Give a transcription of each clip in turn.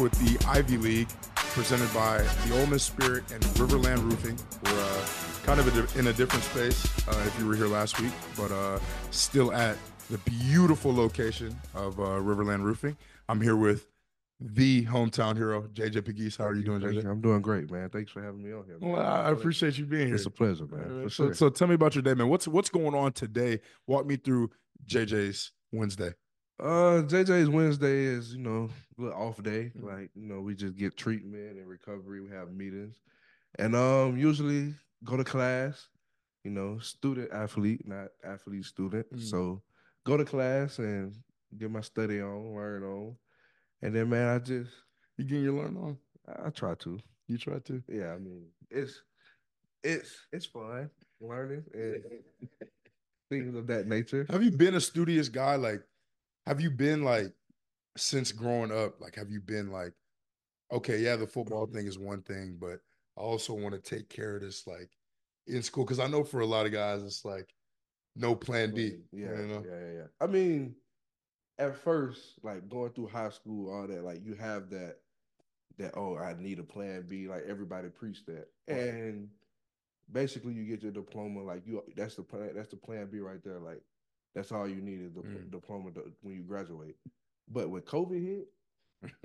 with the Ivey League, presented by the Ole Miss Spirit and Riverland Roofing. We're uh, kind of in a different space uh, if you were here last week, but uh, still at the beautiful location of uh, Riverland Roofing. I'm here with the hometown hero, JJ Pegues. How are you doing, JJ? I'm doing great, man. Thanks for having me on here. man. Well, I appreciate you being here. It's a pleasure, man. Uh, so, sure. so tell me about your day, man. What's what's going on today? Walk me through JJ's Wednesday. Uh, JJ's Wednesday is you know little off day. Mhm. Like you know, we just get treatment and recovery. We have meetings, and um, usually go to class. You know, student athlete, not athlete student. Mm. So go to class and get my study on, learn on, and then man, I just You getting your learn on? I, I try to. You try to. Yeah, I mean, it's it's it's fun learning and things of that nature. Have you been a studious guy? Like, have you been like since growing up? Like, have you been like, okay, yeah, the football thing is one thing, but I also want to take care of this like in school because I know for a lot of guys it's like no plan B. Yeah, you know? yeah, yeah, yeah. I mean, at first, like going through high school, all that, like you have that that oh, I need a plan B. Like everybody preached that, Right. and basically you get your diploma. Like you, that's the plan. That's the plan B right there. Like that's all you need is the Mm. diploma to, when you graduate. But when COVID hit,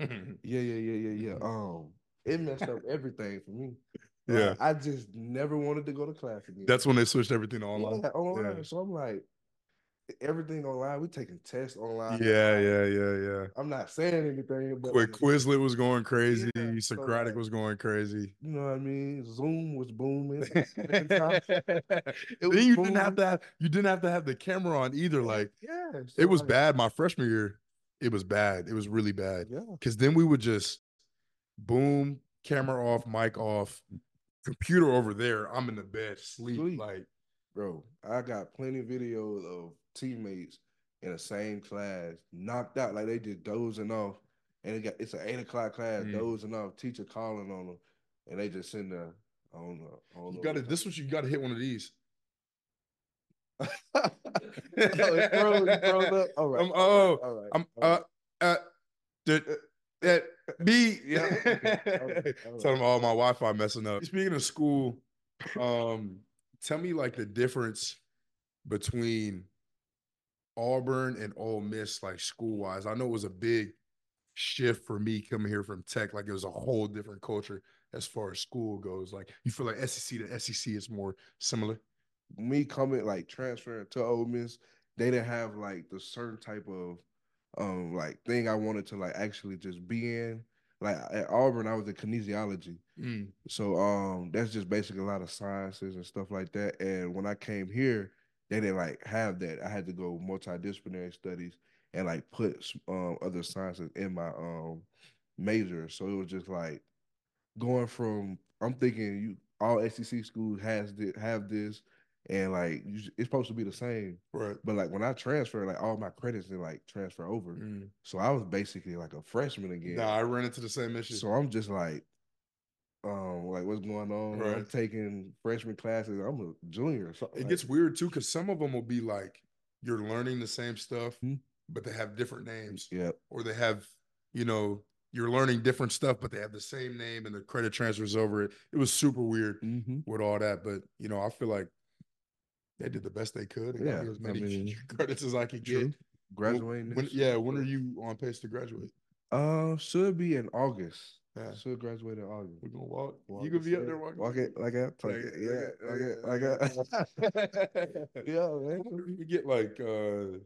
yeah, yeah, yeah, yeah, yeah. Um, it messed up everything for me. Like, yeah, I just never wanted to go to class again. that's when they switched everything online. Yeah, online. Yeah. So I'm like, everything online. We taking tests online. Yeah, yeah, yeah, yeah. I'm not saying anything, but Quick like, Quizlet was going crazy. Yeah, so, Socratic like- was going crazy. you know what I mean? Zoom was booming. was you didn't have to have you didn't have to have the camera on either. Like yeah, so it was like, bad. My freshman year, it was bad. It was really bad. Yeah, Cause then we would just boom, camera off, mic off, computer over there. I'm in the bed, sleep. Sleep. Like bro. I got plenty of videos of teammates in the same class knocked out, like they just dozing off, and it got it's an eight o'clock class, Mm. dozing off. Teacher calling on them, and they just sitting there. I don't know. I don't you know gotta what this was you gotta hit one of these. Oh, it froze, it froze up. All right. Um, oh, all right. I'm all uh uh did that B Yeah, okay, okay, all Tell them all my Wi-Fi messing up. Speaking of school, um, tell me like the difference between Auburn and Ole Miss, like school wise. I know it was a big shift for me coming here from Tech. Like it was a whole different culture as far as school goes. Like you feel like SEC to SEC is more similar. Me coming like transferring to Ole Miss, they didn't have like the certain type of um like thing I wanted to like actually just be in. Like at Auburn, I was in kinesiology. Mm. So um that's just basically a lot of sciences and stuff like that. And when I came here, they didn't like have that. I had to go multidisciplinary studies and like put um other sciences in my um major. So it was just like going from I'm thinking you all SEC schools has this, have this and like you, it's supposed to be the same. Right. But like when I transferred, like all my credits didn't like transfer over. Mm. So I was basically like a freshman again. Nah, I ran into the same issue. So I'm just like, um, like what's going on? Right. I'm taking freshman classes. I'm a junior. So It like gets weird too, because some of them will be like you're learning the same stuff, Hmm. but they have different names. Yeah, or they have, you know, you're learning different stuff, but they have the same name and the credit transfers over it. It was super weird mm-hmm. with all that, but you know, I feel like they did the best they could and got Yeah, me as I many mean, credits as I could true. graduating. When, next yeah, when are you on pace to graduate? Uh, should be in August. Yeah. Should graduate in August. We're gonna walk. Walk you gonna be up there walking. Walk it like I talk Like it, Yeah, like like it, like like Yeah, man. We get like uh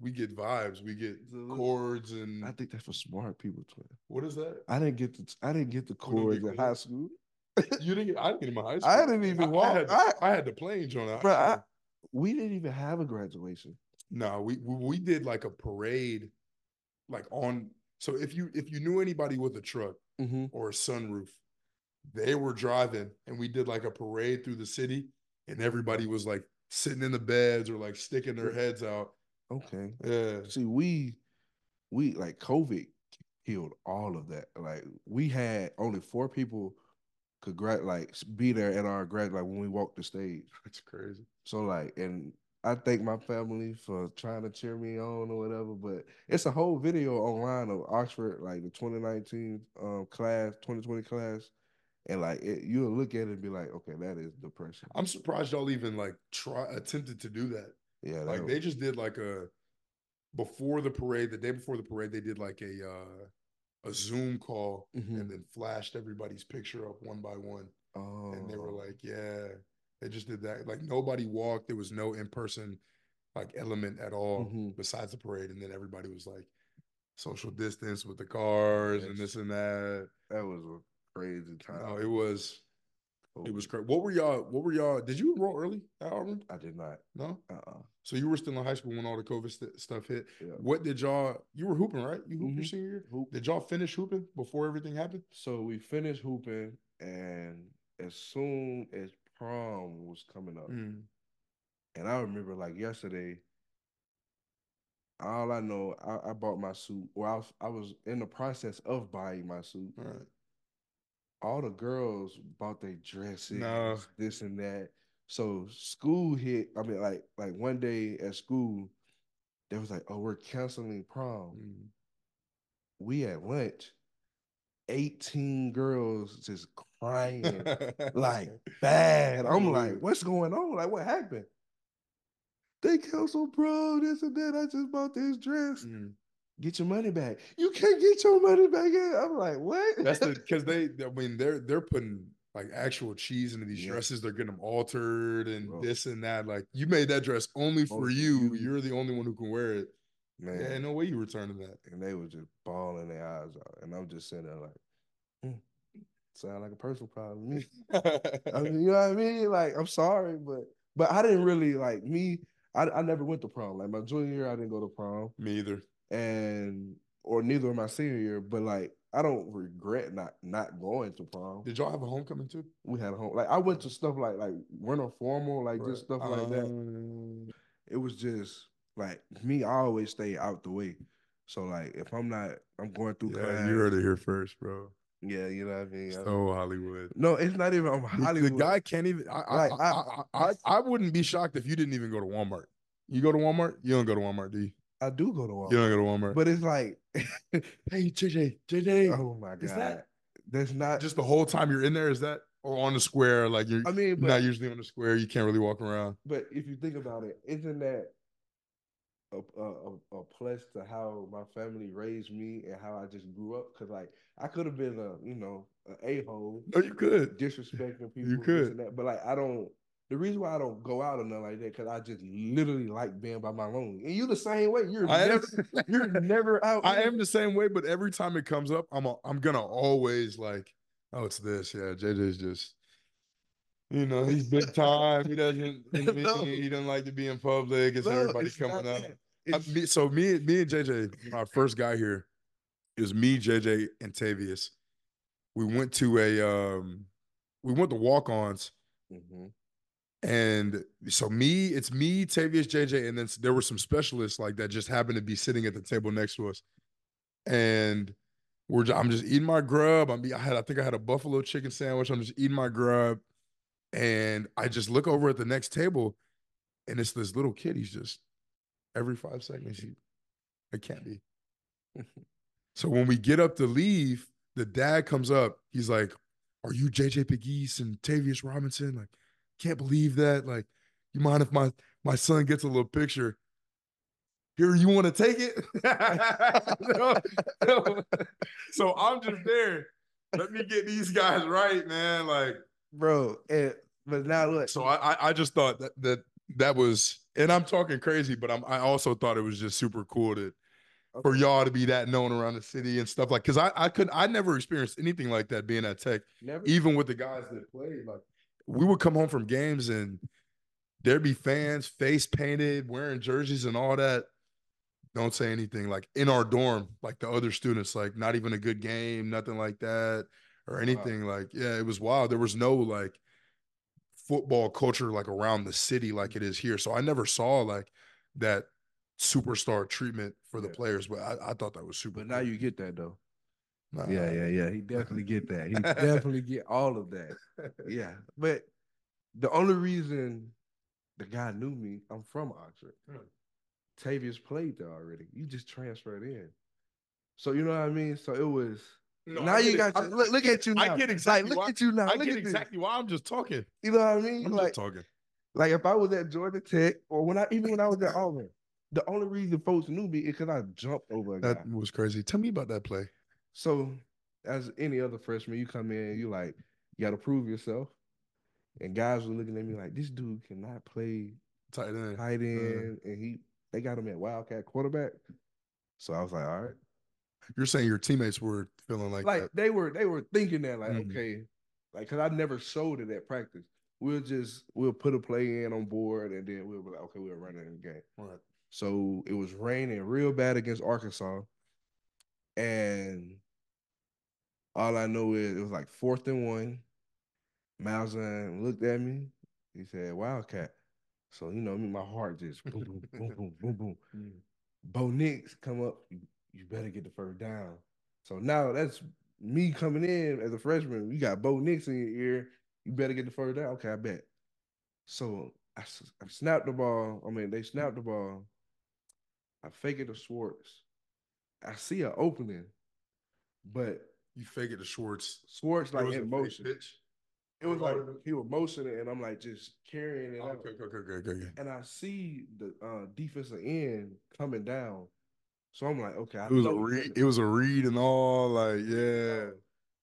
we get vibes, we get chords and I think that's for smart people, twin. what is that? I didn't get the I didn't get the chords get in high school. You didn't get I didn't get in my high school. I didn't even I, walk. I had, I- I had the plane joint. Bro, I, we didn't even have a graduation. No, we, we did like a parade, like on. So if you if you knew anybody with a truck Mm-hmm. or a sunroof, they were driving, and we did like a parade through the city, and everybody was like sitting in the beds or like sticking their heads out. Okay. Yeah, See, we we like COVID killed all of that. Like we had only four people could grad like be there at our grad like when we walked the stage. that's crazy. So like and I thank my family for trying to cheer me on or whatever. But it's a whole video online of Oxford, like the 2019 um, class, 2020 class, and like it, you'll look at it and be like, okay, that is depression. I'm surprised y'all even like try attempted to do that. Yeah, Like that they just did like a before the parade, the day before the parade, they did like a uh a Zoom call Mhm. and then flashed everybody's picture up one by one. oh, And they were like, Yeah, they just did that. Like nobody walked, there was no in-person like element at all Mhm. besides the parade. And then everybody was like social distance with the cars and this and that. that was a crazy time. No, it was it was crazy. What were y'all what were y'all did you enroll early at Auburn? I did not. No? Uh. uh So you were still in high school when all the COVID st- stuff hit. Yeah. What did y'all? You were hooping, right? You hooped your Mhm. senior year. Hoop. Did y'all finish hooping before everything happened? So we finished hooping, and as soon as prom was coming up, Mm. and I remember like yesterday. All I know, I, I bought my suit. Well, I was, I was in the process of buying my suit. All right. All the girls bought their dresses, No. this and that. So school hit. I mean, like like one day at school, they was like, "Oh, we're canceling prom." Mm. We at lunch, eighteen girls just crying like bad. I'm like, "What's going on? Like, what happened?" They canceled prom. This and that. I just bought this dress. Mm. Get your money back. You can't get your money back. yet." I'm like, what? That's the because they. I mean, they're they're putting like actual cheese into these Yeah. dresses. They're getting them altered and Bro. this and that. Like you made that dress only for Only you. you. You're the only one who can wear it. man. Yeah, no way you returning that. and they were just bawling their eyes out, and I'm just sitting there like, "Hmm, sound like a personal problem to me. I mean, you know what I mean? Like, I'm sorry, but but I didn't really like me. I, I never went to prom. Like my junior year, I didn't go to prom, Me either. And or neither of my senior year. But like, I don't regret not not going to prom. Did y'all have a homecoming too? We had a home. Like I went to stuff like like winter formal, like just stuff like that. Um, It was just like me. I always stay out the way. So like, if I'm not, I'm going through Yeah, class. you heard it here first, bro. Yeah, you know what I mean. I- So Hollywood. No, it's not even The- Hollywood. The guy can't even. I, Like, I, I, I, I, wouldn't be shocked if you didn't even go to Walmart. You go to Walmart? You don't go to Walmart, do you? I do go to You Walmart, don't go to Walmart. but it's like, hey, JJ, JJ. oh my god, Is that- that's not. just the whole time you're in there, is that or on the square? Like you're I mean, but not usually on the square. You can't really walk around. but if you think about it, isn't that a, a, a, a plus to how my family raised me and how I just grew up? Because like I could have been a you know a hole, No, you could. disrespecting people. You could. and that, but like I don't. The reason why I don't go out or nothing like that because I just literally like being by my own. And you the same way. You're I am, never you're never out. I am the same way, but every time it comes up, I'm a, I'm gonna always like, oh, it's this. Yeah, JJ's just, you know, he's big time. He doesn't, he, No. he doesn't like to be in public. It's No, everybody it's coming up. I- me, so me, me and JJ, our first guy here, is me, JJ, and Tavius. We went to a, um, we went to walk-ons, Mhm. And so me, it's me, Tavius, JJ, and then there were some specialists like that just happened to be sitting at the table next to us, and we're ju- I'm just eating my grub. I'm I had I think I had a buffalo chicken sandwich. I'm just eating my grub, and I just look over at the next table, and it's this little kid. He's just every five seconds. He, can't be. so when we get up to leave, the dad comes up. He's like, "Are you JJ Pegues and Tavius Robinson? Like, can't believe that. Like, you mind if my my son gets a little picture?" Here, you want to take it? No, no. So I'm just there. Let me get these guys right, man. Like, bro. And but now look, so I I- just thought that that that was, and I'm talking crazy, but I'm I also thought it was just super cool to for y'all to be that known around the city and stuff like. Because I I could I never experienced anything like that being at Tech, never. even with the guys that played. Like, we would come home from games and there'd be fans face painted, wearing jerseys and all that. Don't say anything like in our dorm, like the other students, like not even a good game, nothing like that, or anything. Like, yeah, it was wild. There was no like football culture like around the city like it is here. So I never saw like that superstar treatment for the Yeah. players, but I, I thought that was super. But now cool. you get that though. Nah. Yeah, yeah, yeah. He definitely get that. He definitely get all of that. Yeah, but the only reason the guy knew me. I'm from Oxford. Hmm. Tavius played there already. You just transferred in. So you know what I mean? So it was No, now you got I- look, look at you now. I get exactly like, look why- at you now. I look get at this. exactly why I'm just talking. You know what I mean? I'm like, just talking. like if I was at Georgia Tech or when I even when I was at Auburn, the only reason folks knew me is because I jumped over a guy. That was crazy. Tell me about that play. So, as any other freshman, you come in, you like, you got to prove yourself. And guys were looking at me like, this dude cannot play Tight end. tight end, and he they got him at Wildcat quarterback. So I was like, all right, You're saying your teammates were feeling like, like that. they were they were thinking that like, Mhm. okay, like because I never showed it at practice. We'll just we'll put a play in on board, and then we'll be like, okay, we're running it in the game. Right. So it was raining real bad against Arkansas. And all I know is it was like fourth and one. Malzahn looked at me. He said, Wildcat. So, you know, me, my heart just boom, boom, boom, boom, boom, boom. Mm. Bo Nix come up, you, you better get the first down. So now that's me coming in as a freshman. You got Bo Nix in your ear. You better get the first down. Okay, I bet. So I, I snapped the ball. I mean, they snapped the ball. I fake it to Schwartz. I see an opening, but You fake it to Schwartz. Schwartz like in motion. pitch. It was like he was motioning, and I'm like just carrying it Oh, okay, okay, okay, okay, okay. And I see the uh, defensive end coming down. So I'm like, okay, I It was a read. It was a read and all. Like, yeah.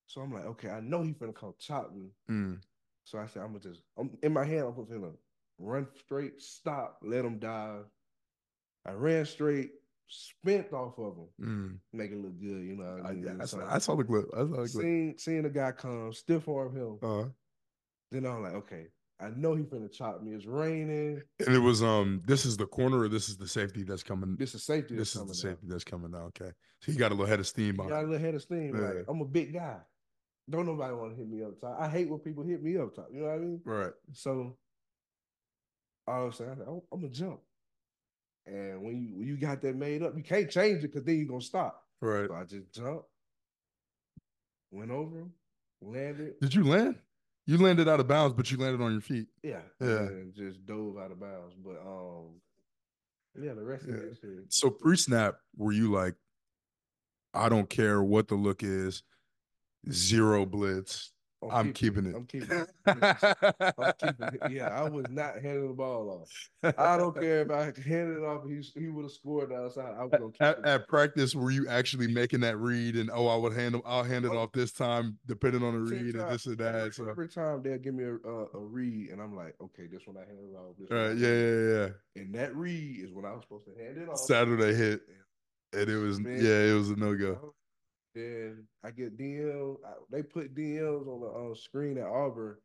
So I'm like, okay, I know he's gonna come chop me. Mm. So I said, I'm gonna just, I'm in my hand, I'm gonna run straight, stop, let him dive. I ran straight, spent off of him, Mm. make it look good, you know. I, mean? I, saw, So I saw the clip. I saw the clip. seeing, seeing the guy come, stiff arm him. Uh, Then I'm like, okay, I know he finna chop me. It's raining. and it was um. This is the corner, or this is the safety that's coming. This is safety. This is the safety that's coming now. Okay, so he got a little head of steam He got a little head of steam. Yeah. Like I'm a big guy. Don't nobody want to hit me up top. I hate when people hit me up top. You know what I mean? Right. So all of a sudden, I'm, I'm gonna jump. And when you when you got that made up, you can't change it because then you're gonna stop. Right. So I just jumped, went over him, landed. Did you land? You landed out of bounds, but you landed on your feet. Yeah, Yeah. and just dove out of bounds. But um, yeah, the rest Yeah. of it shit. So pre snap, were you like, I don't care what the look is, zero blitz. I'm keeping it. I'm keeping it. I'm keeping it. Yeah, I was not handing the ball off. I don't care if I handed it off. He he would have scored outside. I was gonna keep At, it. at practice, were you actually making that read and oh, I would handle, I'll hand it Oh. off this time, depending on the read and this and every, that. So, every time they'll give me a, a a read, and I'm like, okay, this one I handed it off. This all one right, yeah, yeah, yeah. And that read is when I was supposed to hand it off. Saturday hit, and it was Man. yeah, it was a no go. Then I get DM. I, they put DMs on the uh, screen at Auburn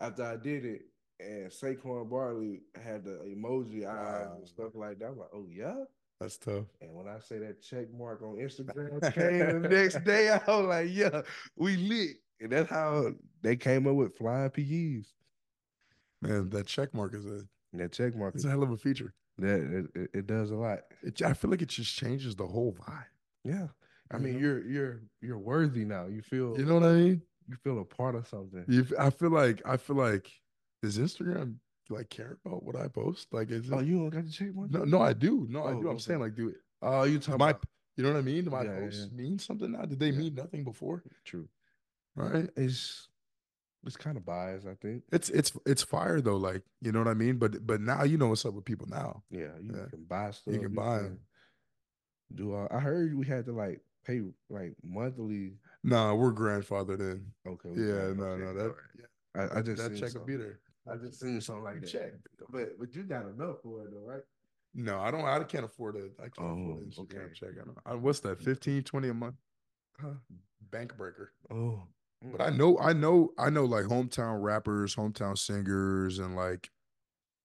after I did it, and Saquon Barkley had the emoji eyes Wow. and stuff like that. I'm like, oh yeah. That's tough. And when I say that check mark on Instagram came the next day, I was like, yeah, we lit. And that's how they came up with flying PEs. Man, that check mark is a that check mark, it's a hell of a feature. that it, it, it does a lot. It, I feel like it just changes the whole vibe. Yeah. I You mean, you're you're you're worthy now. You feel You know what I mean? you feel a part of something. You, I feel like I feel like does Instagram like care about what I post? Like, is it? Oh, you don't got the check mark? no, no, I do. No, I Oh, do. I'm saying like, do it. Oh, you talking My, about you know what I mean? Do my Yeah, posts yeah. mean something now? Did they Yeah. mean nothing before? true. Right? It's it's kind of biased, I think. It's it's it's fire though. Like, you know what I mean? But but now you know what's up with people now. Yeah, you Yeah. can buy stuff. You can buy 'em. Do all, I heard we had to like pay like monthly. Nah, we're grandfathered in. Okay. Yeah, no, no, that alright. I, I just that check will something. be there. I just seen something like that. check. But but you got enough for it though, right? No, I don't. I can't afford it. I can't Oh, Instagram okay. check. I don't. I, what's that? Mm. 15, 20 a month? Huh? Bank breaker. Oh, But I mm. know, I know, I know, like hometown rappers, hometown singers, and like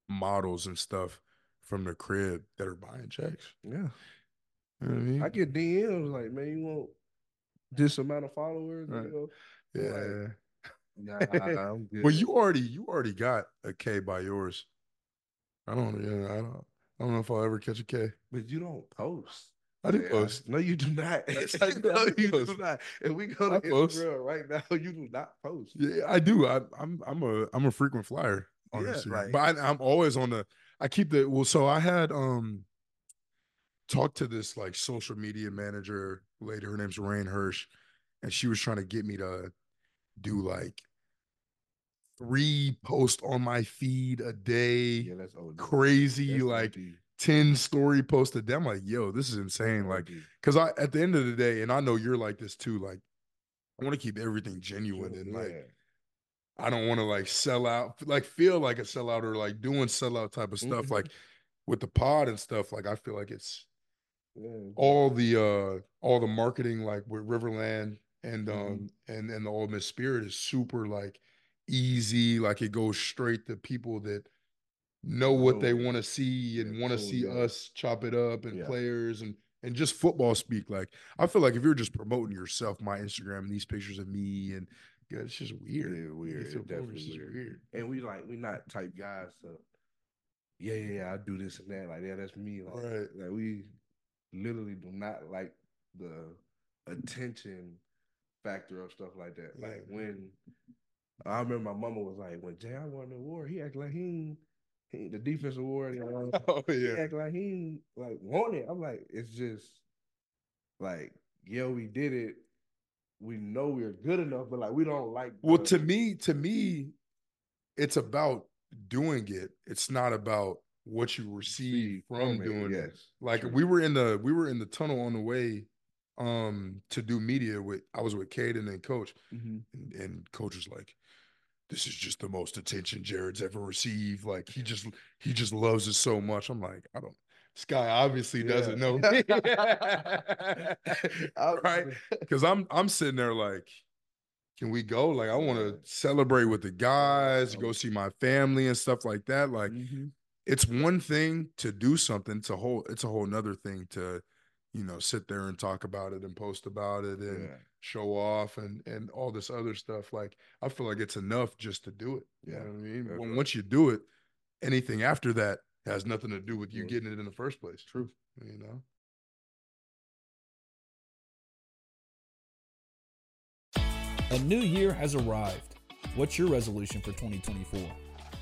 models and stuff from the crib that are buying checks. yeah. You know what I mean? I get DMs like, man, you want this amount of followers? Right. You yeah. know, Nah, I'm good. Well, you already, you already got a K by yours. I don't. Yeah. I don't. I don't know if I'll ever catch a K. but you don't post. I do Yeah, post. No, you do not. I no, you post. do not. If we go I to post. Instagram right now, you do not post. Yeah, I do. I, I'm. I'm a. I'm a frequent flyer. on Yeah, Instagram. like- but I, I'm always on the. I keep the well. So I had um talked to this like social media manager lady. Her name's Rain Hirsch, and she was trying to get me to do like three posts on my feed a day. Yeah, that's OD. Crazy, That's like OD. 10 story posts a day. I'm like, yo, this is insane. Like, because I at the end of the day, and I know you're like this too, like I want to keep everything genuine and like I don't want to like sell out, like feel like a sellout or like doing sellout type of stuff. Mhm. Like with the pod and stuff, like I feel like it's Yeah. all the uh all the marketing like with Riverland and Mhm. um and and the Ole Miss Spirit is super like easy. Like it goes straight to people that know what they want to see and want to see yeah. us chop it up and Yeah. players and and just football speak. Like I feel like if you're just promoting yourself, my Instagram and these pictures of me and yeah, it's just weird. Yeah, weird. It's It's definitely weird. And we like we not type guys so yeah, yeah, yeah, I do this and that. Like, yeah, that's me. Like, Right. like we literally do not like the attention factor of stuff like that. Like when I remember my mama was like, when Jay won the award, he acted like he he the defense award. You know, Oh he yeah. act like he like won it. I'm like, it's just like, yeah, we did it. We know we're good enough, but like we don't like. Well, the- to me, to me, it's about doing it. It's not about what you receive from it, doing it. yes, Like true. we were in the we were in the tunnel on the way um to do media with I was with Caden and coach Mhm. and, and coach was like this is just the most attention Jared's ever received like he just he just loves it so much I'm like I don't this guy obviously doesn't know right because I'm I'm sitting there like can we go like I want to celebrate with the guys go see my family and stuff like that like Mhm. It's one thing to do something it's a whole it's a whole nother thing to you know sit there and talk about it and post about it and Yeah. show off and and all this other stuff like i feel like it's enough just to do it you Yeah, know what i mean that's when, once you do it anything after that has nothing to do with you Yeah. getting it in the first place True. you know A new year has arrived. What's your resolution for 2024?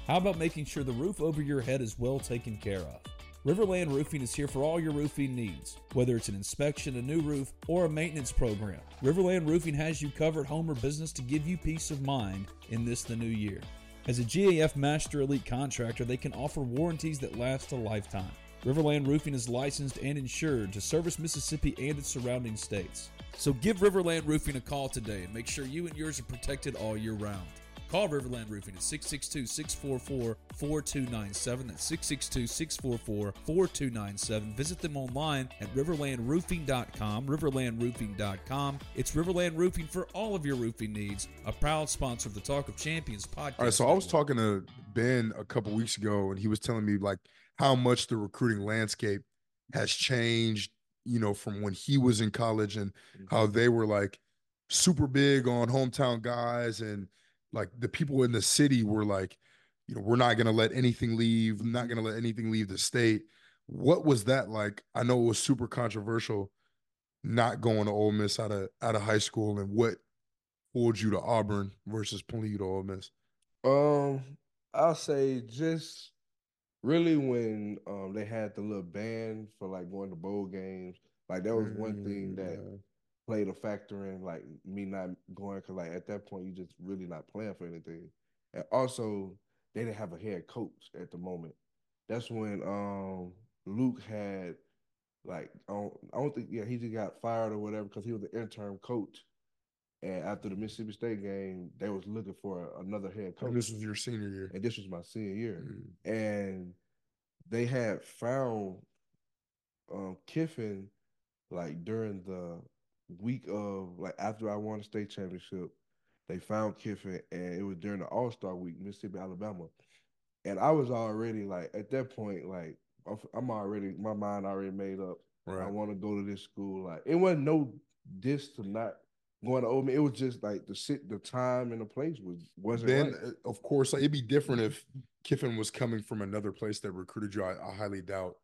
How about making sure the roof over your head is well taken care of? Riverland Roofing is here for all your roofing needs, whether it's an inspection, a new roof, or a maintenance program. Riverland Roofing has you covered home or business to give you peace of mind in this the new year. As a GAF Master Elite contractor, they can offer warranties that last a lifetime. Riverland Roofing is licensed and insured to service Mississippi and its surrounding states. So give Riverland Roofing a call today and make sure you and yours are protected all year round. Call Riverland Roofing at 662 644 4297. That's 662 644 4297. Visit them online at riverlandroofing.com. Riverlandroofing.com. It's Riverland Roofing for all of your roofing needs, a proud sponsor of the Talk of Champions podcast. all right so i was talking to ben a couple weeks ago and he was telling me like how much the recruiting landscape has changed you know from when he was in college and how mm-hmm. they were like super big on hometown guys and like the people in the city were like you know we're not going to let anything leave not going to let anything leave the state. What was that like? I know it was super controversial not going to Ole Miss out of out of high school and what pulled you to Auburn versus pulling you to Ole Miss? Um, I'll say just really when um they had the little band for like going to bowl games, like that was one thing Mm, that yeah. Played a factor in like me not going because like at that point you just really not playing for anything, and also they didn't have a head coach at the moment. That's when um Luke had like I don't, I don't think yeah he just got fired or whatever because he was the interim coach. And after the Mississippi State game, they was looking for another head coach And this was your senior year and this was my senior year, Mm. and they had found um, Kiffin like during the week of like after I won the state championship, they found Kiffin, and it was during the All Star week, Mississippi, Alabama, and I was already like at that point like I'm- already my mind already made up. Right. I want to go to this school. Like it wasn't no diss to not going to Ole Miss. It was just like the sit, the time and the place was wasn't then right. uh, of course like, it'd be different if Kiffin was coming from another place that recruited you I, I highly doubt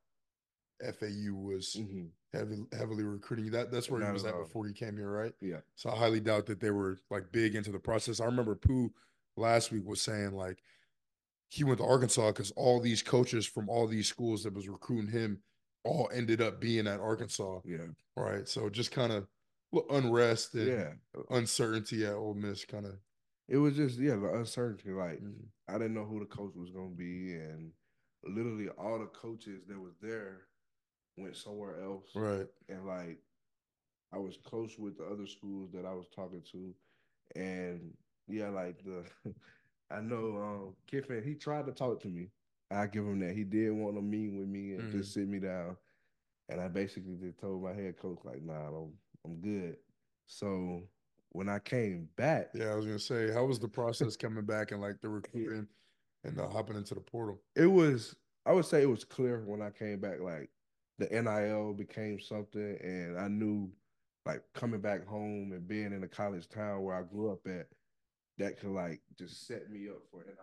FAU was Mhm. Heavily heavily recruiting you. That that's where he was at all. before he came here, right? Yeah. So I highly doubt that they were like big into the process. I remember Pooh last week was saying like he went to Arkansas because all these coaches from all these schools that was recruiting him all ended up being at Arkansas. Yeah. Right. So just kind of unrest and Yeah. uncertainty at Ole Miss kind of. It was just yeah, the uncertainty. Like Mm. I didn't know who the coach was gonna be, and literally all the coaches that was there went somewhere else. Right. And like I was close with the other schools that I was talking to, and yeah, like the I know um Kiffin, he tried to talk to me. I give him that. He did want to meet with me and just sit me down. And I basically just told my head coach, like, nah, I'm I'm good. So when I came back, Yeah, I was gonna say, how was the process coming back and like the recruiting and uh, hopping into the portal? it was I would say it was clear when I came back, like the NIL became something and I knew like coming back home and being in a college town where I grew up at, that could like just set me up for NIL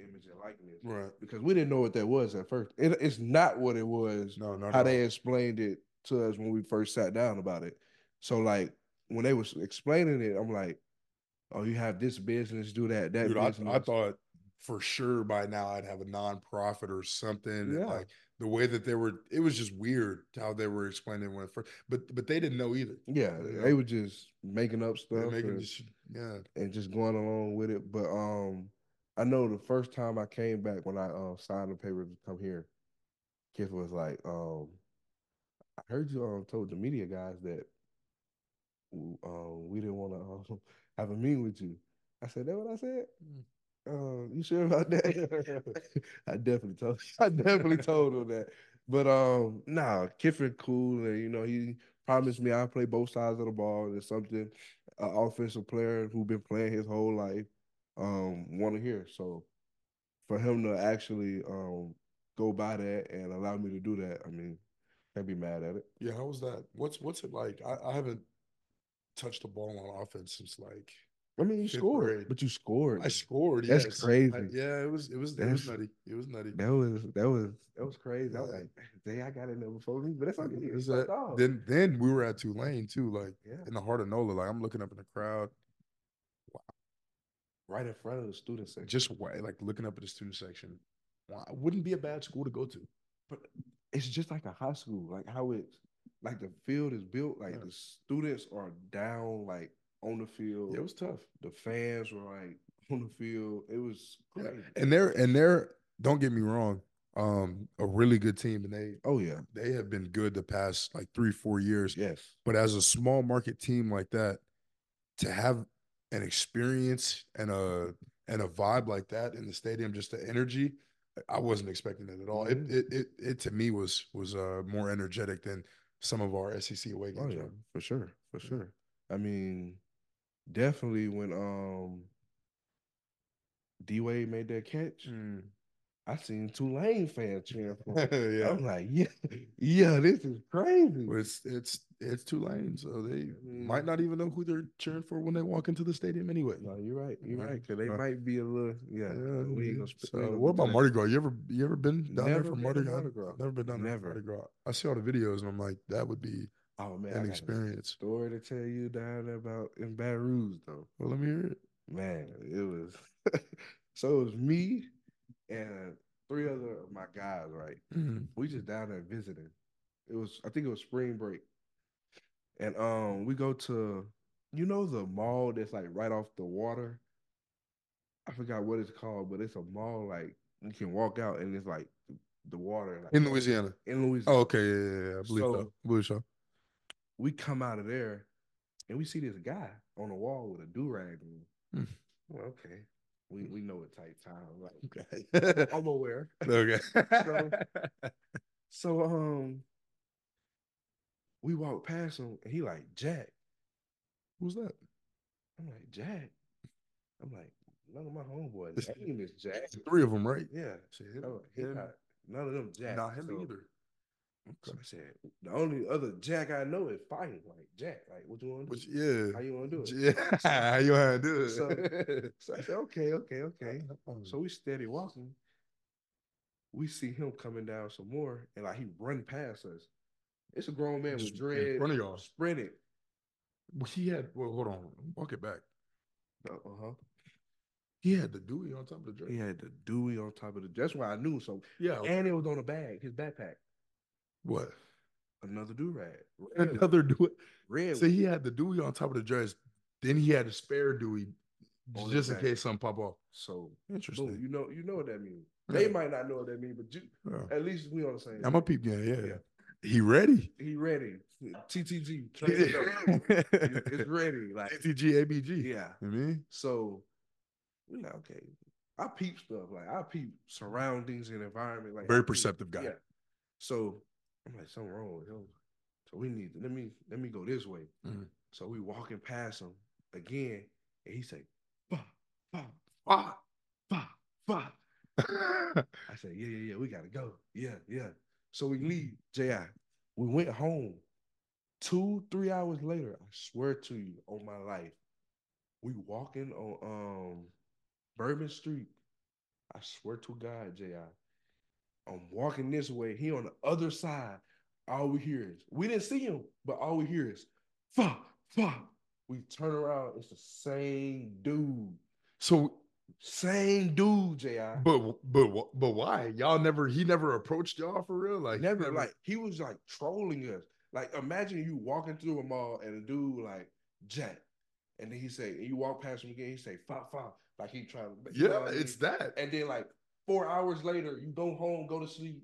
image and likeness. Right. Because we didn't know what that was at first. It, it's not what it was No, no, how at they explained it to us when we first sat down about it. So like when they was explaining it, I'm like, oh, you have this business, do that, that Dude, I, business. I thought for sure by now I'd have a nonprofit or something. Yeah. Like the way that they were, it was just weird how they were explaining when it first, but but they didn't know either. yeah, Yeah. they were just making up stuff making and, this, yeah. and just going along with it. But um, I know the first time I came back when I uh, signed the paper to come here, Kiff was like, um, I heard you um told the media guys that um we didn't want to um, have a meeting with you. I said, that what I said? Mm. Um, you sure about that? I definitely told I definitely told him that. But um, nah, Kiffin cool, and you know he promised me I'll play both sides of the ball. And it's something an offensive player who been playing his whole life um want to hear. So for him to actually um go by that and allow me to do that, I mean, can't be mad at it. Yeah, how was that? What's what's it like? I, I haven't touched the ball on offense since like I mean, you Fifth scored, grade. but you scored. I scored. That's yes. crazy. I- yeah, it was it was it That's- was nutty. It was nutty. That was that was that was crazy. I was like, dang, I got in there before me, but that's okay. It's that- then then we were at Tulane too, like yeah, in the heart of NOLA. Like I'm looking up in the crowd, Wow. right in front of the student section. just like looking up at the student section. Wow, it wouldn't be a bad school to go to. but it's just like a high school, like how it's like the field is built, like Yeah. the students are down, like on the field. It was tough. the fans were like on the field. It was crazy. And they're and they're don't get me wrong, um, a really good team, and they Oh yeah, they have been good the past like three four years. yes, But as a small market team like that, to have an experience and a and a vibe like that in the stadium, just the energy, I wasn't expecting it at all. It Mhm. it it, it to me was was uh more energetic than some of our SEC away games. oh games. yeah, for sure, for sure. I mean, definitely when um D Wade made that catch, Mm. I seen Tulane fans cheering for him. yeah. I'm like, yeah, yeah, this is crazy. Well, It's it's it's Tulane, so they Mm. might not even know who they're cheering for when they walk into the stadium anyway. No, you're right. You're Right. Cause they right. might be a little, yeah. Yeah, we ain't gonna So gonna what about. Mardi Gras? You ever you ever been down there Never for been Mardi Gras? Mardi Gras. Never been down there for Never. Mardi Gras. I see all the videos and I'm like, that would be Oh man, an I got a experience. story to tell you down there about in Baton Rouge though. Well, let me hear it. Man, it was so it was me and three other of my guys, right? Mhm. We just down there visiting. It was I think it was spring break. And um we go to you know the mall that's like right off the water. I forgot what it's called, but it's a mall like you can walk out and it's like the water like, In Louisiana. In Louisiana. Oh, okay, yeah, yeah, yeah. I believe so. So- I believe so. We come out of there and we see this guy on the wall with a do rag on. Hmm. Well, okay, we we know what type time. Like Okay. I'm aware. okay. So um, we walk past him and he like Jack. Who's that? I'm like Jack. I'm like none of my homeboys His name is Jack. Three of them, right? Yeah, Shit, I'm like, him- none of them Jack. Not him So- either. So I said the only other Jack I know is fighting. Like Jack, like what you want to do? Which, yeah. How you want to do it? Yeah. How you want to do it? So- So I said, okay, okay, okay. Uh, uh, uh. So we steady walking. We see him coming down some more, and like he run past us. It's a grown man with in dread, front of y'all. sprinting. Well, he had. Well, hold on. Walk it back. Uh huh. He had the Dewey on top of the dress. He had the Dewey on top of the. That's why I knew. So Yeah. and it was on a bag, his backpack. What? Another do rag. Another do Red. So he had the Dewey on top of the dress. Then he had a spare Dewey On just in back. case something pop off. so Interesting. boom, you know, you know what that means. Yeah. They might not know what that means, but you, Yeah. at least we on the same. I'm a peep game. Yeah. Yeah. He ready. He ready. TTG. It's ready. Like TTG, ABG. yeah. You know I mean? So we like okay. I peep stuff like I peep surroundings and environment. Like Very peep- perceptive guy. Yeah. So I'm like something wrong with him. So we need to let me let me go this way. Mhm. So we walking past him again, and he say, "Bah, bah, Ah. bah, bah." I said, "Yeah, yeah, yeah. We gotta go. Yeah, yeah." So we leave. Ji. We went home. Two, three hours later, I swear to you, on my life, we walking on um Bourbon Street. I swear to God, Ji. I'm walking this way. He on the other side. All we hear is we didn't see him, but all we hear is fuck, fuck. We turn around. It's the same dude. so, Same dude, Ji. but but but why? Y'all never. He never approached y'all for real. Like never like he was like trolling us. Like imagine you walking through a mall and a dude like Jack, and then he say, and you walk past him again, he say, "Fuck, fuck," like he trying to. you know Yeah, it's that. And then like four hours later, you go home, go to sleep,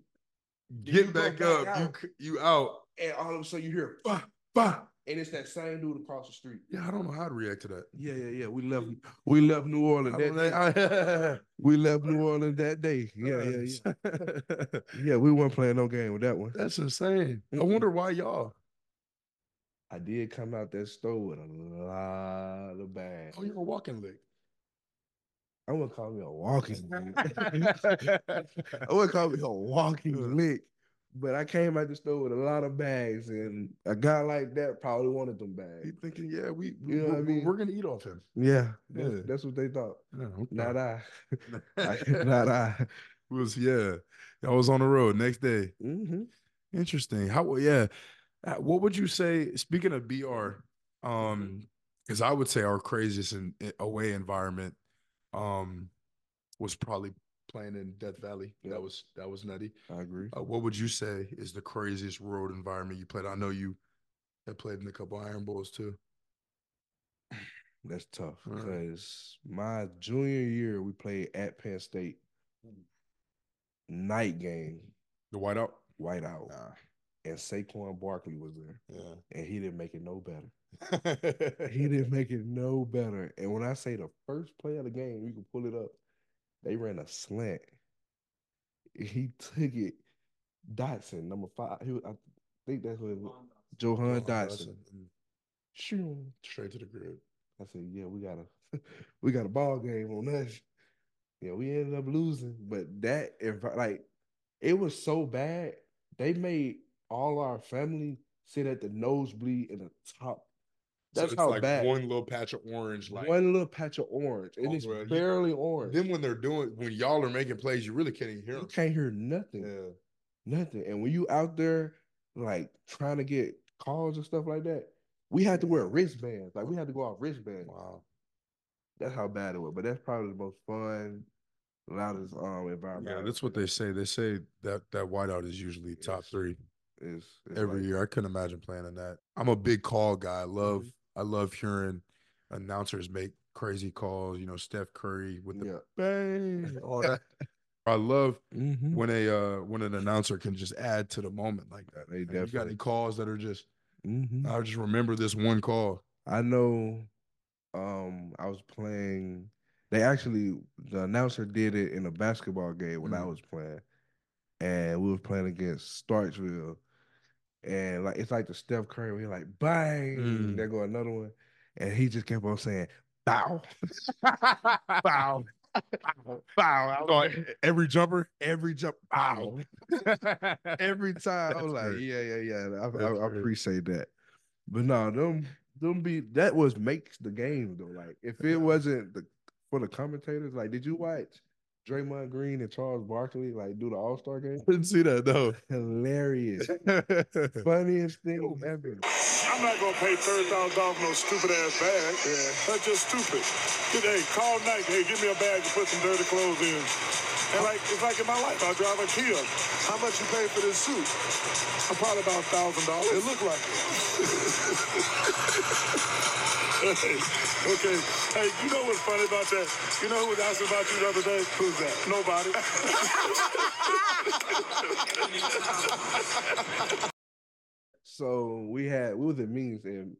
Get back, back up. You out. c- you out. and all of a sudden you hear "fuck, fuck," and it's that same dude across the street. Yeah, I don't know how to react to that. Yeah, yeah, yeah. We left. We left New Orleans that. We left New Orleans that day. Yeah, yeah, uh, yeah. yeah. Yeah, we weren't playing no game with that one. That's insane. I wonder why y'all. I did come out that store with a lot of bags. Oh, you're a walking lick. I'm gonna call me a walking lick. I wouldn't call me a walking lick, but I came out the store with a lot of bags, and a guy like that probably wanted them bags. He thinking, yeah, we, you know what I mean? We're gonna eat off him. Yeah, that's, Yeah. that's what they thought. Yeah, okay. Not I. I- not I. was yeah. I was on the road next day. hmm Interesting. How yeah. Uh, What would you say? Speaking of BR, um, because I would say our craziest in- away environment, um, was probably playing in Death Valley. Yeah. That was that was nutty. I agree. Uh, what would you say is the craziest road environment you played? I know you have played in a couple Iron Bowls too. That's tough Right. because my junior year we played at Penn State. Night game, The whiteout. whiteout, Nah. And Saquon Barkley was there, Yeah. and he didn't make it no better. he didn't make it no better. And when I say the first play of the game, you can pull it up. They ran a slant. He took it. Dotson, number five. He was, I think that's what it was. Jahan Dotson. Mm, Shoo. Straight to the grid. I said, yeah, we got a we got a ball game on us. Yeah, we ended up losing, but that like it was so bad. They made all our family sit at the nosebleed in the top. So That's it's how like bad. one little patch of orange, like one little patch of orange, and Oh, it's you- barely orange. Then when they're doing, when y'all are making plays, you really can't even hear you them. can't hear nothing, Yeah. nothing. And when you out there like trying to get calls and stuff like that, we had to wear wristbands. Like we had to go out wristbands. Wow. That's how bad it was. But that's probably the most fun, loudest um environment. Yeah, that's what they say. They say that that whiteout is usually top three is every year. I couldn't imagine playing in that. I'm a big call guy. I love Mhm. I love hearing announcers make crazy calls. You know, Steph Curry with the Yeah. bang, all that. I love Mhm. when a uh when an announcer can just add to the moment like that. They man. You got any calls that are just Mhm. I just remember this one call. I know um I was playing they actually the announcer did it in a basketball game when I Mm. was playing. And we were playing against Starkville. And like it's like the Steph Curry, we like bang, Mm. there go another one. And he just kept on saying, bow, bow, bow, bow. Every jumper. every jump, bow. Every time I was like, yeah, yeah, yeah. I, I, I appreciate that. But no, them them be that was makes the game though. Like if it wasn't the for the commentators, like did you watch Draymond Green and Charles Barkley like do the All Star game? Didn't see that though. Hilarious, funniest thing ever. I'm not gonna pay thirty thousand dollars for no stupid ass bag. Yeah. That's just stupid. Get, hey, call Nike. Hey, give me a bag to put some dirty clothes in. And like it's like in my life, I drive a Kia. How much you pay for this suit? I'm probably about a thousand dollars. It look like it. Hey, okay. Hey, you know what's funny about that? You know who was asking about you the other day? Who's that? Nobody. So we had we was at meetings and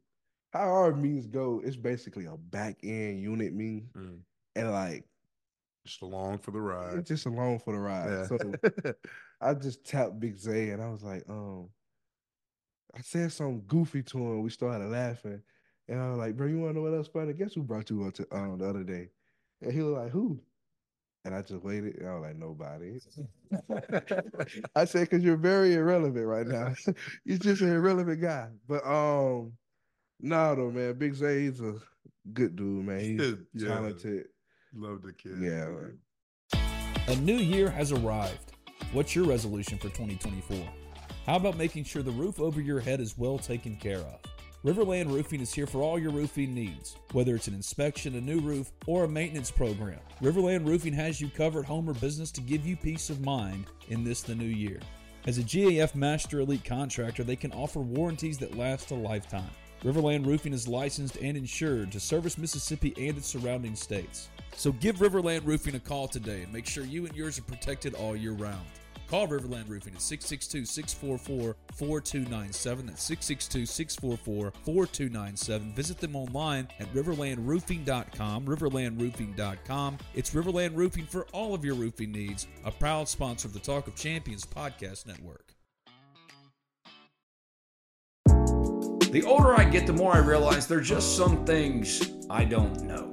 how our meetings go, it's basically a back end unit meeting. Mm. And like Just along for the ride. just along for the ride. Yeah. So I just tapped Big Zay and I was like, um, I said something goofy to him. We started laughing. And I was like, bro, you wanna know what else funny? Guess who brought you up to um the other day? And he was like, who? And I just waited and I was like, nobody. I said, because you're very irrelevant right now. you're just an irrelevant guy. But um, no though, man. Big Zay, he's a good dude, man. He's Yeah. talented. Love the kid. Yeah. A new year has arrived. What's your resolution for 2024? How about making sure the roof over your head is well taken care of? Riverland Roofing is here for all your roofing needs, whether it's an inspection, a new roof, or a maintenance program. Riverland Roofing has you covered home or business to give you peace of mind in this the new year. As a GAF Master Elite contractor, they can offer warranties that last a lifetime. Riverland Roofing is licensed and insured to service Mississippi and its surrounding states. So give Riverland Roofing a call today and make sure you and yours are protected all year round. Call Riverland Roofing at 662 644 4297. That's 662 644 4297. Visit them online at riverlandroofing.com. Riverlandroofing.com. It's Riverland Roofing for all of your roofing needs, a proud sponsor of the Talk of Champions podcast network. The older I get, the more I realize there are just some things I don't know.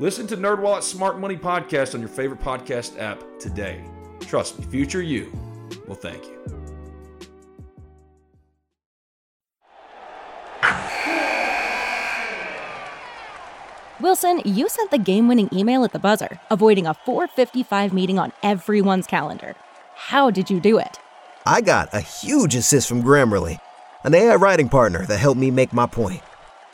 Listen to NerdWallet's Smart Money Podcast on your favorite podcast app today. Trust me, future you will thank you. Wilson, you sent the game winning email at the buzzer, avoiding a 455 meeting on everyone's calendar. How did you do it? I got a huge assist from Grammarly, an AI writing partner that helped me make my point.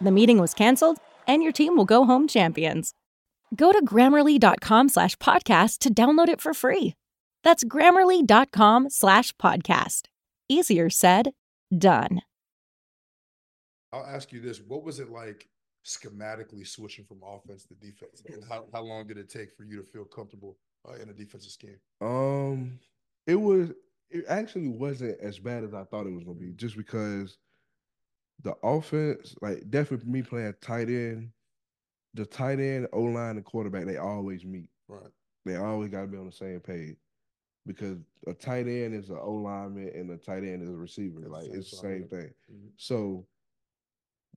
The meeting was canceled, and your team will go home champions. Go to grammarly.com slash podcast to download it for free. That's grammarly.com slash podcast. Easier said, done. I'll ask you this: What was it like schematically switching from offense to defense? And how how long did it take for you to feel comfortable uh, in a defensive scheme? Um, it was. It actually wasn't as bad as I thought it was gonna be, just because the offense, like definitely me playing tight end, the tight end, O line, and quarterback, they always meet. Right. They always got to be on the same page because a tight end is an O lineman and a tight end is a receiver. It's like it's the same thing. Mhm. So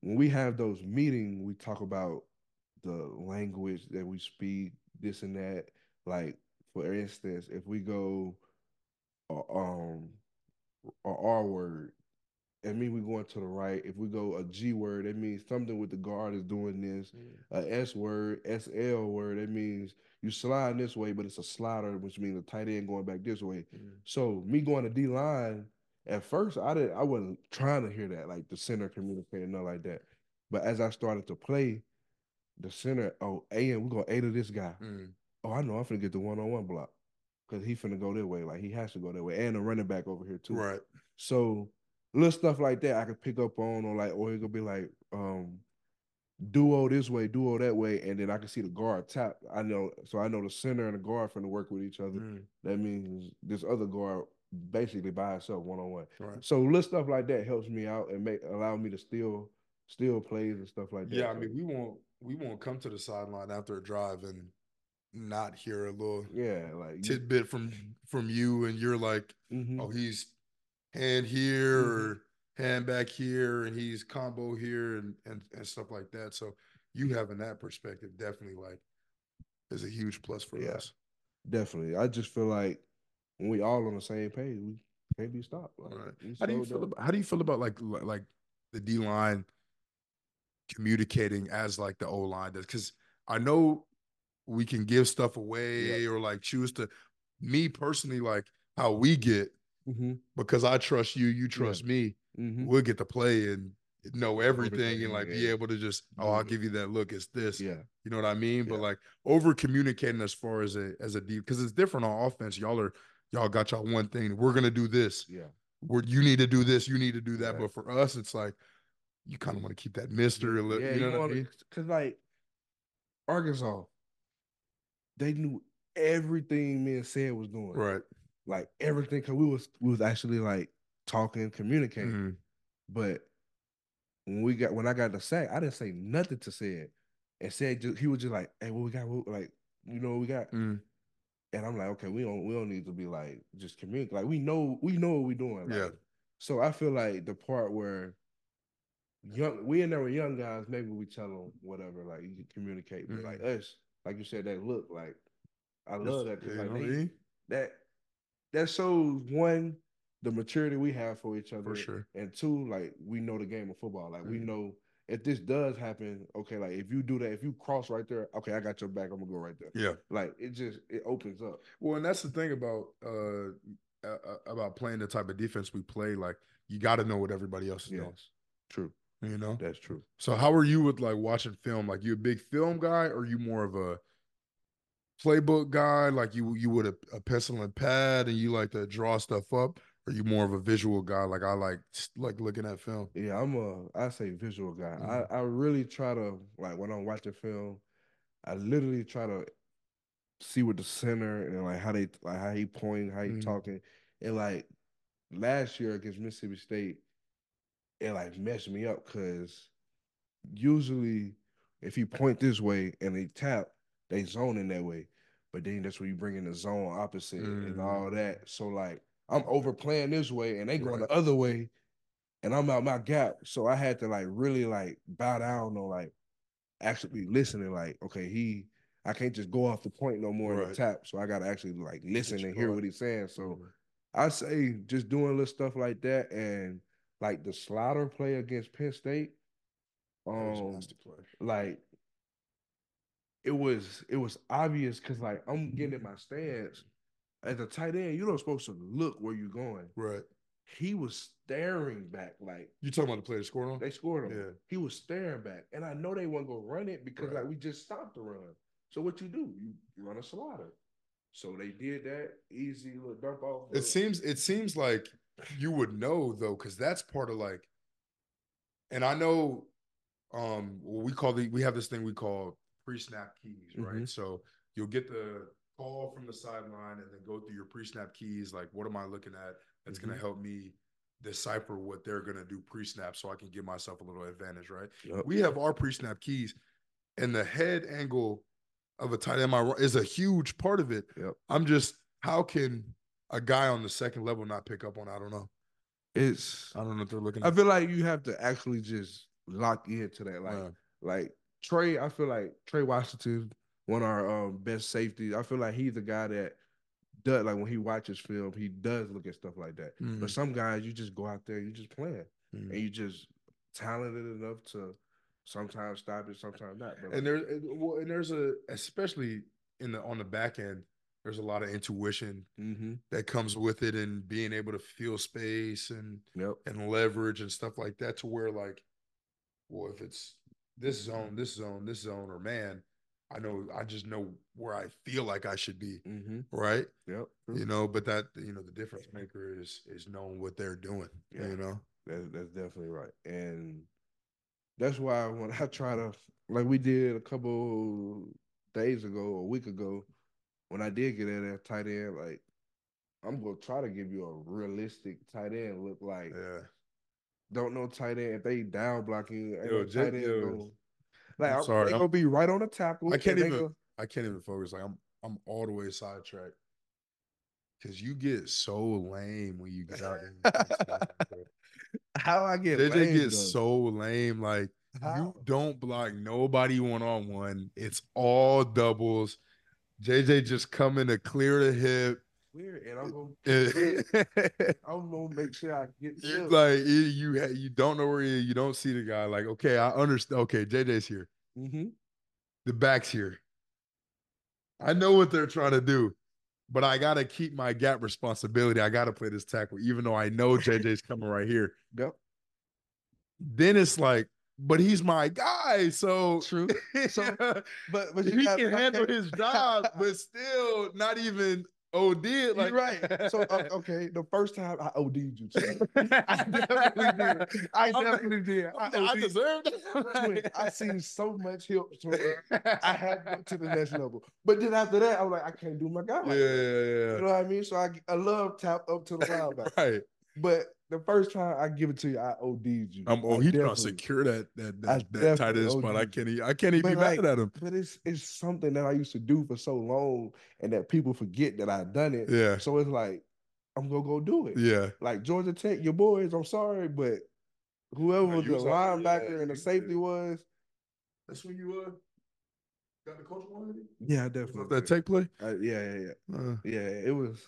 when we have those meetings, we talk about the language that we speak, this and that. Like for instance, if we go uh, um a R word, it mean we're going to the right. If we go a G word, it means something with the guard is doing this. A S word, SL word, it means you slide this way, but it's a slider, which means a tight end going back this way. So me going to D line, at first I didn't I wasn't trying to hear that, like the center communicating, nothing like that. But as I started to play, the center, oh, A and we're gonna A to this guy. Mm. Oh, I know I'm finna get the one-on-one block. Cause he finna go that way. Like he has to go that way. And the running back over here too. Right. So little stuff like that I could pick up on, or like, or it could be like, um, duo this way, duo that way, and then I can see the guard tap. I know, so I know the center and the guard finna work with each other. Mm. That means this other guard basically by itself, one on one. So little stuff like that helps me out and make allow me to steal steal plays and stuff like that. Yeah, I mean, we won't we won't come to the sideline after a drive and not hear a little yeah, like tidbit from from you, and you're like, mhm. oh, he's hand here Mhm. or hand back here, and he's combo here, and and and stuff like that. So you having that perspective definitely like is a huge plus for Yeah. us. Definitely. I just feel like when we all on the same page, we can't be stopped. Like, Right. How do you feel about how do you feel about like like the D line communicating as like the O line does? Because I know we can give stuff away or like choose to. Me personally, like how we get Mhm, because I trust you, you trust me. mhm. We'll get to play and know everything, Everything, and like be able to just oh, I'll give you that look. It's this. Yeah. You know what I mean? But like over communicating as far as a as a deep because it's different on offense. Y'all are y'all got y'all one thing. We're gonna do this. Yeah. Where you need to do this, you need to do that. Right. But for us, it's like you kind of want to keep that mystery. a little, Yeah, you know what I mean? Cause like Arkansas, they knew everything me and said was doing. Right. Like everything, cause we was we was actually like talking, communicating. Mhm. But when we got when I got the sack, I didn't say nothing to said. And said just, he was just like, "Hey, what we got? What, like, you know what we got?" Mm. And I'm like, "Okay, we don't we don't need to be like just communicate. Like we know we know what we're doing." Like, Yeah. So I feel like the part where young we in there were young guys, maybe we tell them whatever, like you can communicate. But like us, like you said, that look like I love that because like know what I they- that that shows one the maturity we have for each other, For sure. and two, like we know the game of football. Like we Mhm. know if this does happen, okay, like if you do that, if you cross right there, okay, I got your back. I'm gonna go right there. Yeah. Like it just it opens up. Well, and that's the thing about uh, uh uh, about playing the type of defense we play. Like you got to know what everybody else is doing. True. You know. That's true. So how are you with like watching film? Like you a big film guy, or you more of a playbook guy? Like you you would a, a pencil and pad, and you like to draw stuff up, or you more of a visual guy? Like I like like looking at film. Yeah, I'm a I say visual guy. Mhm. I I really try to like when I'm watching film, I literally try to see what the center and like how they like how he pointing, how he Mhm. talking, and like last year against Mississippi State, it like messed me up because usually if he point this way and they tap, they zone in that way, but then that's where you bring in the zone opposite and Mhm. all that. So like I'm overplaying this way and they going Right. the other way and I'm out my gap. So I had to like really like bow down on like actually listening. Like, okay, he I can't just go off the point no more Right. tap. So I gotta actually like listen and hear what he's saying. So Mhm. I say just doing little stuff like that and like the slider play against Penn State. That was a Um like it was it was obvious because like I'm getting in my stance at the tight end, you're not supposed to look where you're going. Right. He was staring back like You talking about the play that scored on? they scored him. Yeah. He was staring back. And I know they weren't gonna run it because Right. like we just stopped the run. So what you do? You, you run a slider. So they did that easy little dump off. It seems it seems like you would know though, because that's part of like, and I know, um, we call the we have this thing we call pre-snap keys, right? Mhm. So you'll get the call from the sideline and then go through your pre-snap keys. Like, what am I looking at? That's gonna Mhm. help me decipher what they're gonna do pre-snap, so I can give myself a little advantage, right? Yup. We have our pre-snap keys, and the head angle of a tight end is a huge part of it. Yep. I'm just how can a guy on the second level not pick up on? I don't know. it's I don't know if they're looking. I feel like you have to actually just lock into that. Like like Trey, I feel like Trey Washington, one of our um, best safeties. I feel like he's the guy that does like when he watches film, he does look at stuff like that. Mhm. But some guys, you just go out there, you just playing. Mhm. and you just talented enough to sometimes stop it, sometimes not. But and there and- well, and there's a especially in the on the back end there's a lot of intuition mm-hmm. that comes with it and being able to feel space and Yep. and leverage and stuff like that to where like well if it's this zone this zone this zone or man i know i just know where i feel like i should be Mm-hmm. right Yep. you know but that you know the difference maker is is knowing what they're doing Yeah. you know That's that's definitely right, and that's why when I try to like we did a couple days ago, a week ago, when I did get at that tight end, like I'm gonna try to give you a realistic tight end look. Like yeah don't know tight end if they down blocking, Yo, tight end yo, gonna- like I'm sorry, they I'm- gonna be right on the tackle. I can't even- i can't even focus like i'm i'm all the way sidetracked because you get so lame when you get out how I get JJ lame, gets though? so lame. Like you don't block nobody one on one. It's all doubles. JJ just coming to clear the hip. Weird, and I'm gonna I'm gonna make sure I get like you you don't know where he is. You don't see the guy. Like okay, I understand. Okay, JJ's here. Mm-hmm. The back's here. I know what they're trying to do, but I gotta keep my gap responsibility. I gotta play this tackle, even though I know JJ's coming right here. Yep. Then it's like, but he's my guy, so True. So, but but he you got- can handle his job, but still not even OD. You're Like right. So uh, okay, the first time I OD'd you. I definitely did. I definitely did. I, I deserved it. I seen so much help. Twin. I had to go to the next level. But then after that, I was like, I can't do my guy. yeah, Like that. yeah, You know what I mean? So I, I love tap up to the yeah. linebacker. right. But the first time I give it to you, I OD'd you. Um, oh, I he's gonna secure that that that, that tight definitely end spot. I can't. even. I can't even be like, mad at him. But it's it's something that I used to do for so long, and that people forget that I've done it. Yeah, So it's like I'm gonna go do it. yeah. Like Georgia Tech, your boys. I'm sorry, but whoever No, the was out- yeah, linebacker and the safety did. was, That's when you uh got the coach one. yeah, definitely. That take play. Uh, yeah, yeah, yeah, Uh, yeah. It was.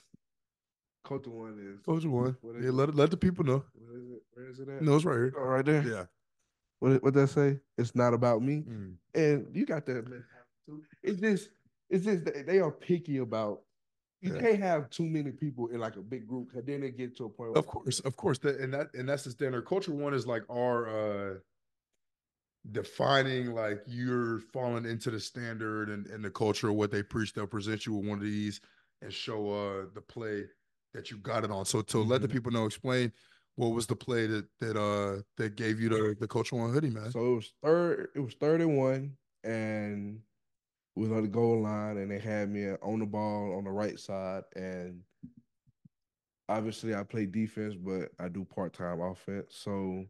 Coach one is. Culture one. What is Yeah, it? let it- let the people know. What is it? Where is it at? No, it's right here. Oh, right there. Yeah. What what that say? It's not about me. Mm. And you got that mentality. It's just it's just they are picky about. You Yeah. can't have too many people in like a big group, because then they get to a point. Of course, of course. That and that and that's the standard. Culture one is like our uh defining like you're falling into the standard and, and the culture of what they preach. They'll present you with one of these and show uh the play that you got it on. So to let the Mhm. people know, explain what was the play that that uh that gave you the the culture one hoodie, man. So it was third. It was third and one, and we was on the goal line, and they had me on the ball on the right side, and obviously I play defense, but I do part time offense. So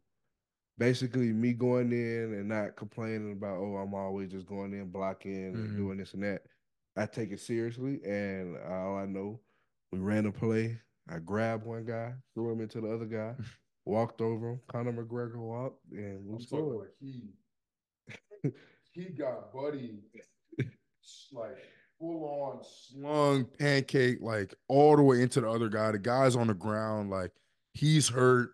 basically, me going in and not complaining about oh I'm always just going in blocking Mhm. and doing this and that. I take it seriously, and all I know, we ran a play. I grabbed one guy, threw him into the other guy, walked over him. Conor McGregor walked, and we scored. like he he got buddy like full on slung pancake like all the way into the other guy. The guy's on the ground, like he's hurt.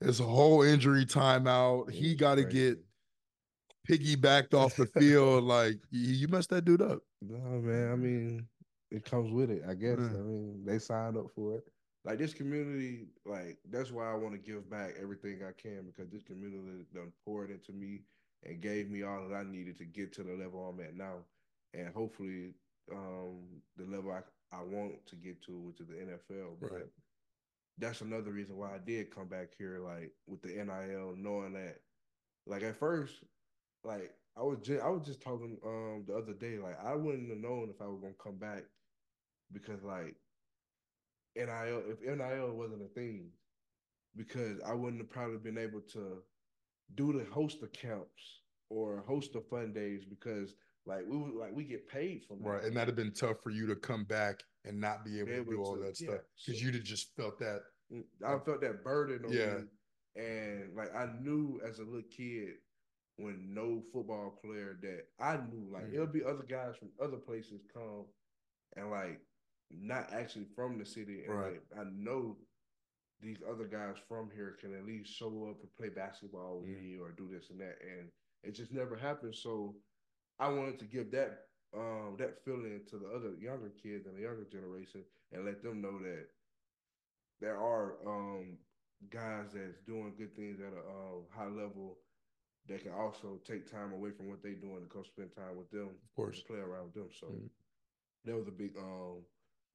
It's a whole injury timeout. He got to crazy. get piggybacked off the field. Like you, you messed that dude up. No, man. I mean, it comes with it, I guess. Yeah. I mean, they signed up for it. Like this community, like that's why I want to give back everything I can because this community done poured into me and gave me all that I needed to get to the level I'm at now, and hopefully, um, the level I I want to get to, which is the NFL. But Right. that's another reason why I did come back here, like with the NIL, knowing that, like at first, like I was just I was just talking um the other day, like I wouldn't have known if I was gonna come back because like NIL if NIL wasn't a thing, because I wouldn't have probably been able to do the host camps or host the fun days because like we would like we get paid from that. Right. And that'd have been tough for you to come back and not be able Be to able do all to- that yeah, stuff. Because so- you'd have just felt that. Mm, I felt that burden on Yeah. me. And like I knew as a little kid when no football player that I knew like Mhm. it'll be other guys from other places come and like not actually from the city and Right. like I know these other guys from here can at least show up and play basketball with me or do this and that, and it just never happened. So I wanted to give that um that feeling to the other younger kids and the younger generation and let them know that there are um guys that's doing good things at a uh, high level that can also take time away from what they're doing to come spend time with them, Of course. play around with them. So Mhm. that was a big um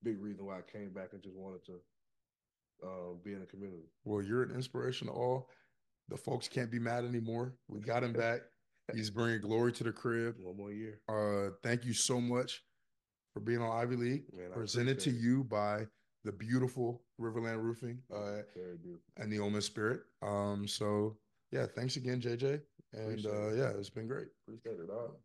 big reason why I came back and just wanted to um be in the community. Well, you're an inspiration to all. The folks can't be mad anymore. We got him back. He's bringing glory to the crib. One more year. Uh, thank you so much for being on Ivey League. Man, Presented to you by the beautiful Riverland Roofing uh, and the Ole Miss Spirit. Um, so yeah, thanks again, JJ. And uh, yeah, it's been great. Appreciate it all.